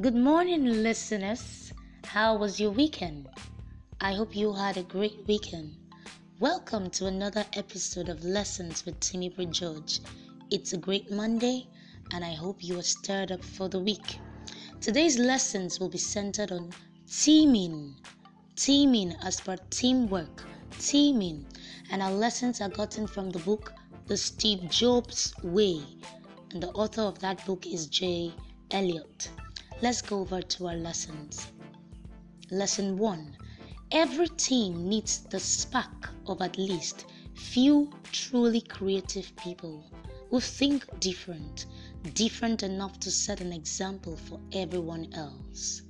Good morning, listeners. How was your weekend? I hope you had a great weekend. Welcome to another episode of Lessons with Timmy George. It's a great Monday, and I hope you are stirred up for the week. Today's lessons will be centered on teaming. Teaming as per teamwork. Teaming. And our lessons are gotten from the book The Steve Jobs Way. And the author of that book is Jay Elliott. Let's go over to our lessons. Lesson 1 Every team needs the spark of at least few truly creative people who think different, different enough to set an example for everyone else.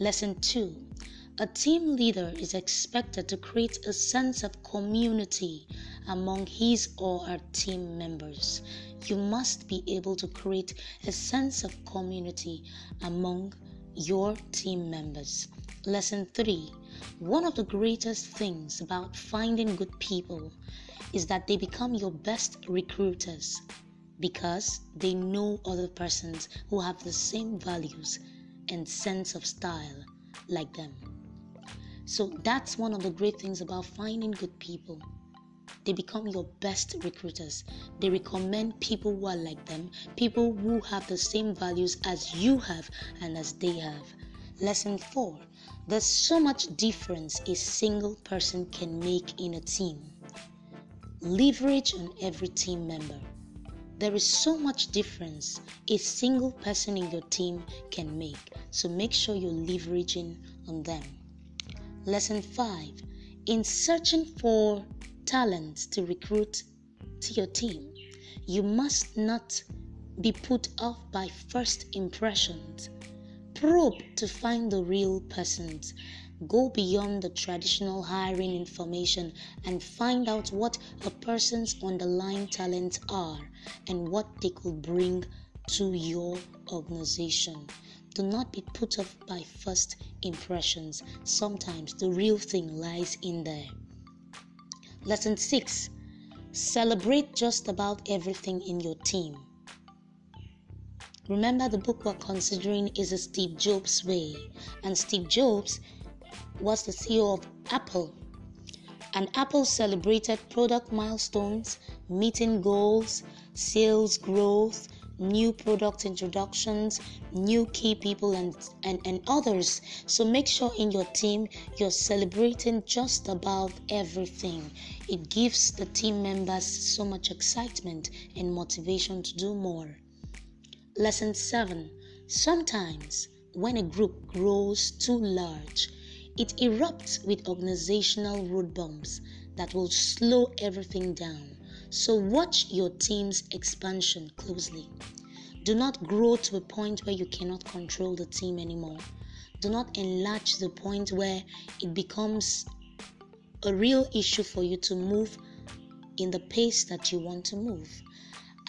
Lesson 2 A team leader is expected to create a sense of community among his or her team members you must be able to create a sense of community among your team members. Lesson 3 One of the greatest things about finding good people is that they become your best recruiters because they know other persons who have the same values and sense of style like them. So that's one of the great things about finding good people they become your best recruiters. They recommend people who are like them, people who have the same values as you have and as they have. Lesson 4 There's so much difference a single person can make in a team. Leverage on every team member. There is so much difference a single person in your team can make, so make sure you're leveraging on them. Lesson 5 In searching for talents to recruit to your team. You must not be put off by first impressions. Probe to find the real persons. Go beyond the traditional hiring information and find out what a person's underlying talents are and what they could bring to your organization. Do not be put off by first impressions. Sometimes the real thing lies in there. Lesson 6 Celebrate just about everything in your team. Remember, the book we're considering is a Steve Jobs way, and Steve Jobs was the CEO of Apple. And Apple celebrated product milestones, meeting goals, sales growth, new product introductions, new key people, and, and, and others. So make sure in your team you're celebrating just about everything. It gives the team members so much excitement and motivation to do more. Lesson 7 Sometimes, when a group grows too large, it erupts with organizational road bumps that will slow everything down. So watch your team's expansion closely. Do not grow to a point where you cannot control the team anymore. Do not enlarge to the point where it becomes a real issue for you to move in the pace that you want to move.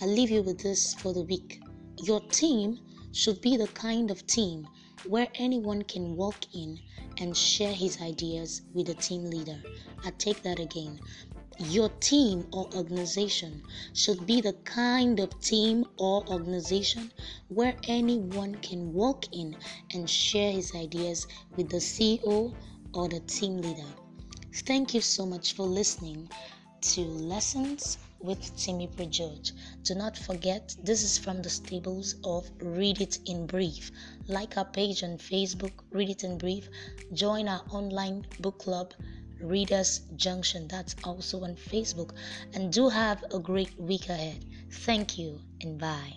I leave you with this for the week. Your team should be the kind of team where anyone can walk in and share his ideas with the team leader. I take that again. Your team or organization should be the kind of team or organization where anyone can walk in and share his ideas with the CEO or the team leader. Thank you so much for listening to Lessons with Timmy George. Do not forget, this is from the stables of Read It in Brief. Like our page on Facebook, Read It in Brief. Join our online book club Readers Junction. That's also on Facebook. And do have a great week ahead. Thank you and bye.